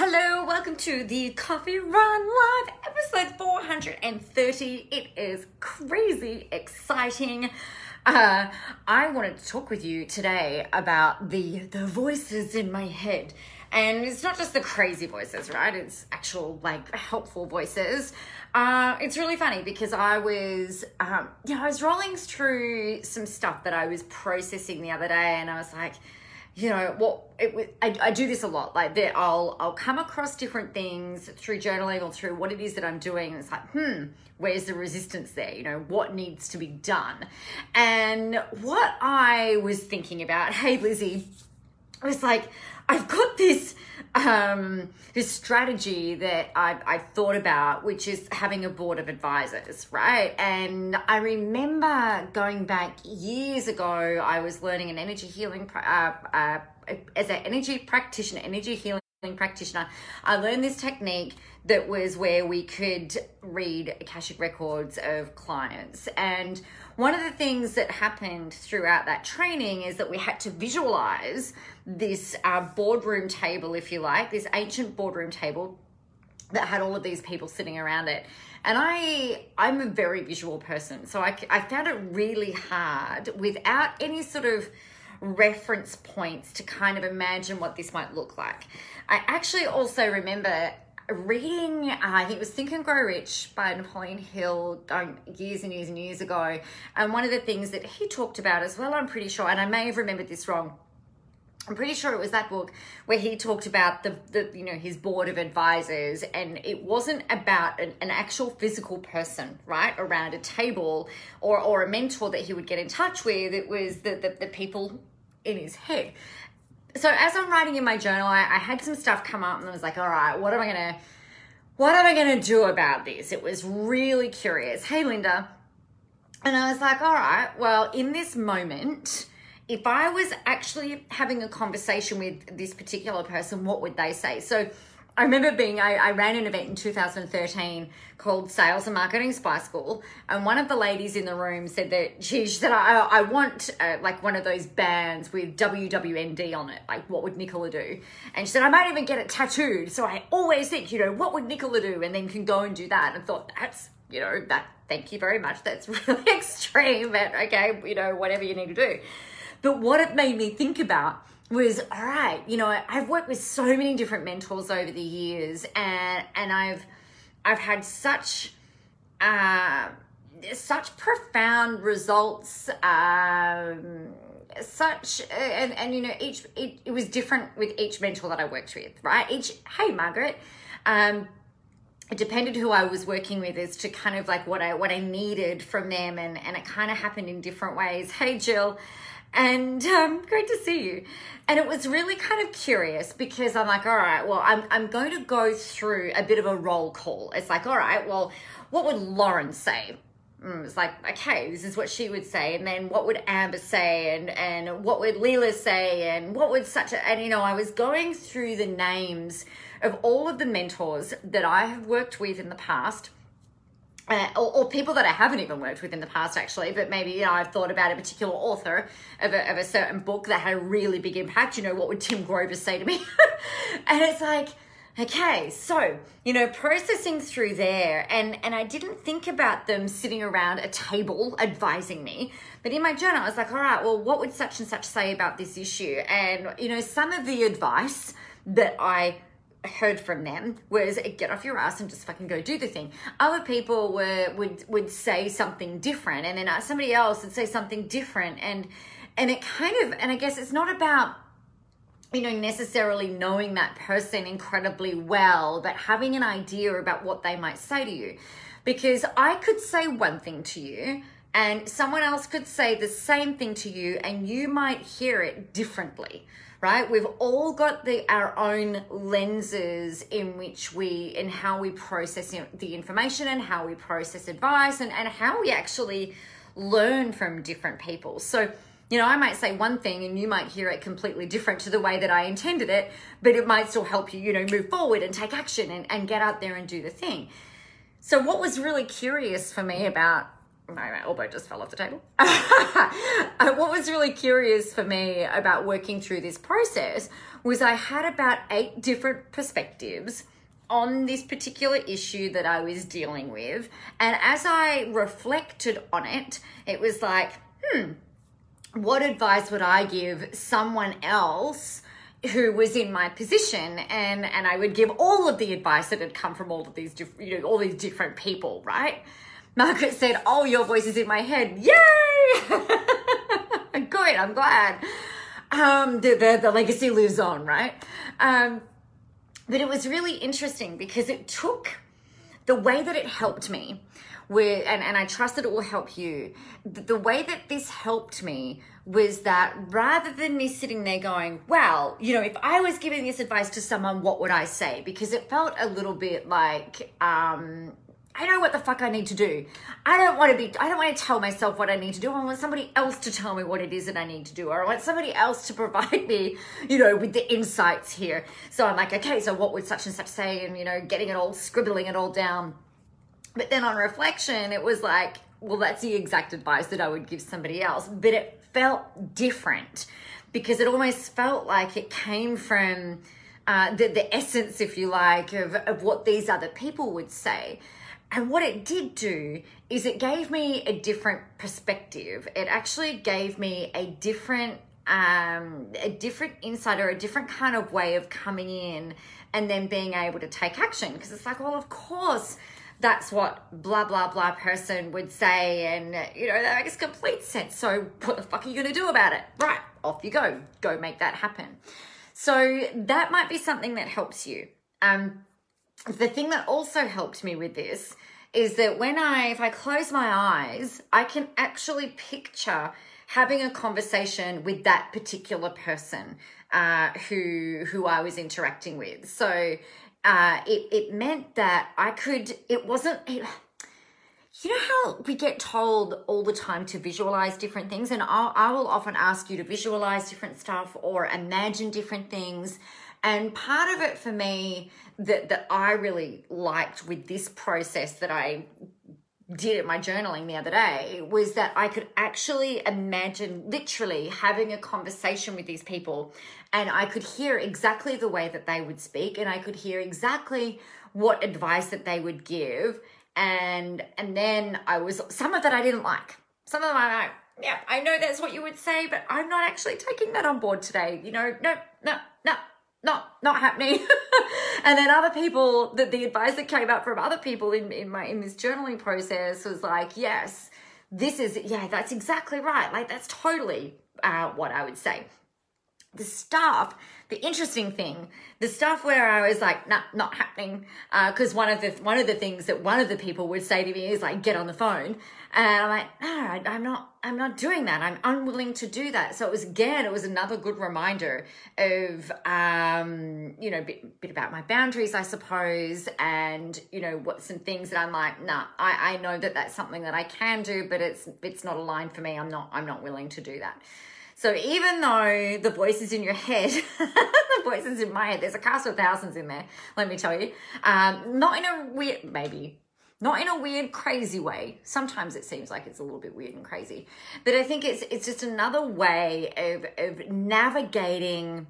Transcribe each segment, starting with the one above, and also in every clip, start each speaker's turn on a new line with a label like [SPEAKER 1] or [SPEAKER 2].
[SPEAKER 1] Hello, welcome to the Coffee Run Live, episode 430. It is crazy exciting. Uh, I wanted to talk with you today about the the voices in my head. And it's not just the crazy voices, right? It's actual, like, helpful voices. Uh, it's really funny because I was, um, yeah, I was rolling through some stuff that I was processing the other day, and I was like, you know what it, I, I do this a lot like that i'll i'll come across different things through journaling or through what it is that i'm doing and it's like hmm where's the resistance there? You know what needs to be done? And what i was thinking about hey lizzie i was like i've got this um, this strategy that I, I thought about, which is having a board of advisors, right? And I remember going back years ago, I was learning an energy healing, uh, uh, as an energy practitioner, energy healing practitioner, I learned this technique that was where we could read Akashic records of clients. And one of the things that happened throughout that training is that we had to visualize this uh, boardroom table, if you like, this ancient boardroom table that had all of these people sitting around it. And I, I'm a very visual person, so I, I found it really hard without any sort of reference points to kind of imagine what this might look like. I actually also remember reading, uh, I think it was Think and Grow Rich by Napoleon Hill um, years and years and years ago. And one of the things that he talked about as well, I'm pretty sure, and I may have remembered this wrong. I'm pretty sure it was that book where he talked about the, the you know his board of advisors and it wasn't about an, an actual physical person right around a table or or a mentor that he would get in touch with it was the the, the people in his head so as I'm writing in my journal, I, I had some stuff come up and I was like, all right, what am I gonna what am I gonna do about this? It was really curious. Hey Linda. And I was like, all right, well, in this moment, if I was actually having a conversation with this particular person, what would they say? So I remember being, I, I, ran an event in 2013 called Sales and Marketing Spy School. And one of the ladies in the room said that she, she said, I, I want uh, like one of those bands with WWND on it. Like, what would Nicola do? And she said, I might even get it tattooed. So I always think, you know, what would Nicola do? And then can go and do that. And thought, that's, you know, that, thank you very much. That's really extreme. But okay, you know, whatever you need to do. But what it made me think about was all right you know i've worked with so many different mentors over the years and and i've i've had such uh such profound results um such and and you know each it, it was different with each mentor that i worked with right each hey margaret um it depended who I was working with as to kind of like what I what I needed from them and and it kind of happened in different ways. Hey Jill, and um, great to see you. And it was really kind of curious because I'm like, all right, well, I'm, I'm going to go through a bit of a roll call. It's like, all right, well, what would Lauren say? Mm, it's like, okay, this is what she would say. And then what would Amber say? And, and what would Leela say? And what would such a, and you know, I was going through the names of all of the mentors that I have worked with in the past uh, or, or, people that I haven't even worked with in the past, actually, but maybe you know I've thought about a particular author of a, of a certain book that had a really big impact. You know, what would Tim Grover say to me? and it's like, okay, so you know, processing through there, and and I didn't think about them sitting around a table advising me, but in my journal, I was like, all right, well, what would such and such say about this issue? And you know, some of the advice that I heard from them was get off your ass and just fucking go do the thing. Other people were would would say something different, and then uh, somebody else would say something different, and and it kind of and I guess it's not about you know necessarily knowing that person incredibly well, but having an idea about what they might say to you, because I could say one thing to you. And someone else could say the same thing to you, and you might hear it differently right? We've all got the our own lenses in which we and how we process the information and how we process advice and, and how we actually learn from different people. So, you know, I might say one thing and you might hear it completely different to the way that I intended it, but it might still help you, you know, move forward and take action and, and get out there and do the thing. So, what was really curious for me about my elbow just fell off the table. what was really curious for me about working through this process was I had about eight different perspectives on this particular issue that I was dealing with. And as I reflected on it, it was like, hmm, what advice would I give someone else who was in my position and and I would give all of the advice that had come from all of these different you know all these different people right Margaret said oh your voice is in my head yay good I'm glad um the, the, the legacy lives on right um but it was really interesting because it took the way that it helped me where and, and I trust that it will help you. The, the way that this helped me was that rather than me sitting there going, well, you know, if I was giving this advice to someone, what would I say? Because it felt a little bit like, um, I know what the fuck I need to do. I don't want to be, I don't want to tell myself what I need to do. I want somebody else to tell me what it is that I need to do. Or I want somebody else to provide me, you know, with the insights here. So I'm like, okay, so what would such and such say? And, you know, getting it all, scribbling it all down. But then on reflection, it was like, well, that's the exact advice that I would give somebody else. But it felt different because it almost felt like it came from uh, the, the essence, if you like, of, of what these other people would say. And what it did do is it gave me a different perspective. It actually gave me a different um, a different insight or a different kind of way of coming in and then being able to take action. Because it's like, well, of course, that's what blah blah blah person would say and you know that makes complete sense. So what the fuck are you to do about it? Right off you go. Go make that happen. So that might be something that helps you. Um the thing that also helped me with this is that when i if i close my eyes i can actually picture having a conversation with that particular person uh, who who I was interacting with. So uh, it, it meant that I could, it wasn't, it, you know how we get told all the time to visualize different things? And I'll, I will often ask you to visualize different stuff or imagine different things. And part of it for me that, that I really liked with this process that I did at my journaling the other day was that I could actually imagine literally having a conversation with these people and I could hear exactly the way that they would speak and I could hear exactly what advice that they would give and and then I was some of that I didn't like. Some of them I'm like, yeah, I know that's what you would say, but I'm not actually taking that on board today. You know, no, no, no, not not happening. And then other people that the advice that came up from other people in, in my in this journaling process was like yes this is yeah that's exactly right. Like that's totally uh, what i would say the stuff the interesting thing the stuff where i was like nah not happening because uh, one of the one of the things that one of the people would say to me is like get on the phone. And i'm like no i'm not i'm not doing that. I'm unwilling to do that. So it was again it was another good reminder of um you know bit, bit about my boundaries i suppose and you know what some things that i'm like nah i i know that that's something that i can do but it's it's not aligned for me. I'm not i'm not willing to do that so even though the voice is in your head, the voice is in my head, there's a cast of thousands in there, let me tell you. Um, not in a weird, maybe, not in a weird, crazy way. Sometimes it seems like it's a little bit weird and crazy, but I think it's it's just another way of of navigating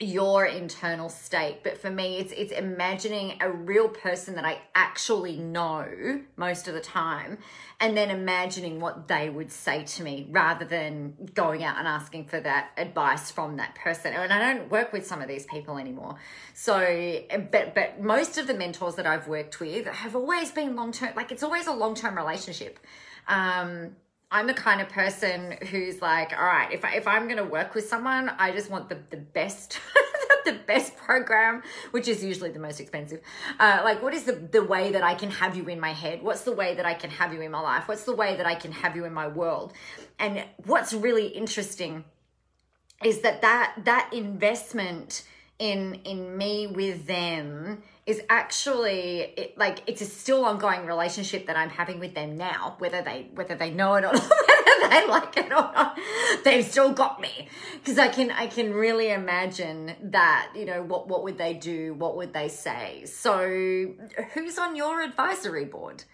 [SPEAKER 1] your internal state but for me it's it's imagining a real person that I actually know most of the time and then imagining what they would say to me rather than going out and asking for that advice from that person. And I don't work with some of these people anymore. So but but most of the mentors that I've worked with have always been long term like it's always a long term relationship. Um I'm the kind of person who's like, all right, if, I, if I'm going to work with someone, I just want the, the best, the best program, which is usually the most expensive. Uh, like, what is the, the way that I can have you in my head? What's the way that I can have you in my life? What's the way that I can have you in my world? And what's really interesting is that that, that investment in, in me with them is actually it, like it's a still ongoing relationship that I'm having with them now, whether they whether they know it or not, whether they like it or not. They've still got me because I can I can really imagine that you know what what would they do, what would they say. So who's on your advisory board?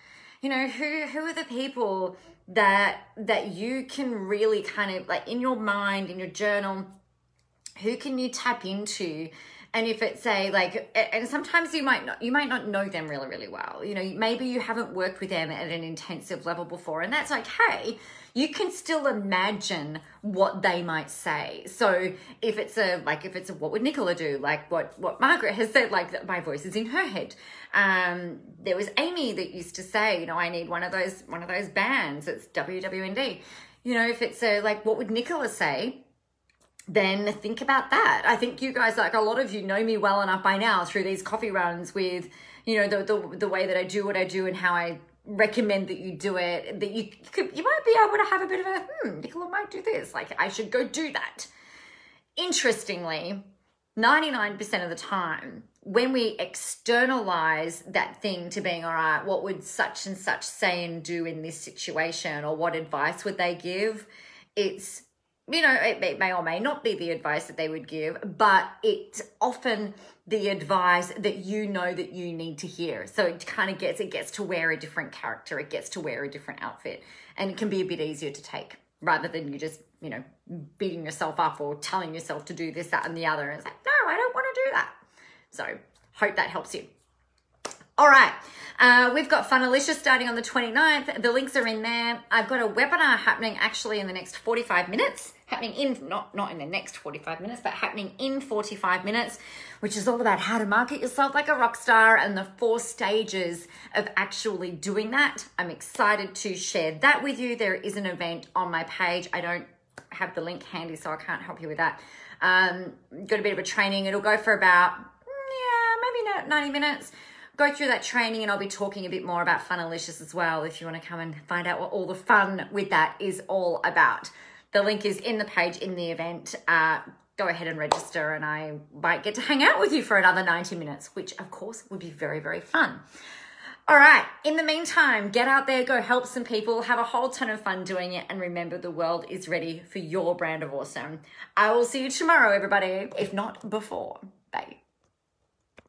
[SPEAKER 1] You know, who who are the people that that you can really kind of like in your mind, in your journal, who can you tap into? And if it's a like and sometimes you might not you might not know them really really well. You know maybe you haven't worked with them at an intensive level before and that's okay. You can still imagine what they might say. So if it's a like if it's a what would nicola do? Like what what margaret has said like my voice is in her head. Um there was amy that used to say you know i need one of those one of those bands. It's wwnd you know if it's a like what would nicola say then think about that. I think you guys, like a lot of you, know me well enough by now through these coffee runs with, you know, the the, the way that I do what I do and how I recommend that you do it. That you could, you might be able to have a bit of a hmm, Nicola might do this. Like I should go do that. Interestingly, ninety nine percent of the time, when we externalize that thing to being all right, what would such and such say and do in this situation, or what advice would they give? It's you know, it may, or may not be the advice that they would give, but it's often the advice that you know that you need to hear. So it kind of gets it gets to wear a different character, it gets to wear a different outfit, and it can be a bit easier to take rather than you just you know beating yourself up or telling yourself to do this, that, and the other. And it's like, no, I don't want to do that. So hope that helps you. All right. Uh, we've got Funnelicious starting on the 29th. The links are in there. I've got a webinar happening actually in the next 45 minutes, happening in, not, not in the next 45 minutes, but happening in 45 minutes, which is all about how to market yourself like a rock star and the four stages of actually doing that. I'm excited to share that with you. There is an event on my page. I don't have the link handy, so I can't help you with that. Um, got a bit of a training. It'll go for about, yeah, maybe 90 minutes go through that training and I'll be talking a bit more about Funnelicious as well if you want to come and find out what all the fun with that is all about. The link is in the page in the event. Uh, go ahead and register and I might get to hang out with you for another 90 minutes, which of course would be very, very fun. All right, in the meantime, get out there, go help some people, have a whole ton of fun doing it, and remember the world is ready for your brand of awesome. I will see you tomorrow, everybody, if not before. Bye.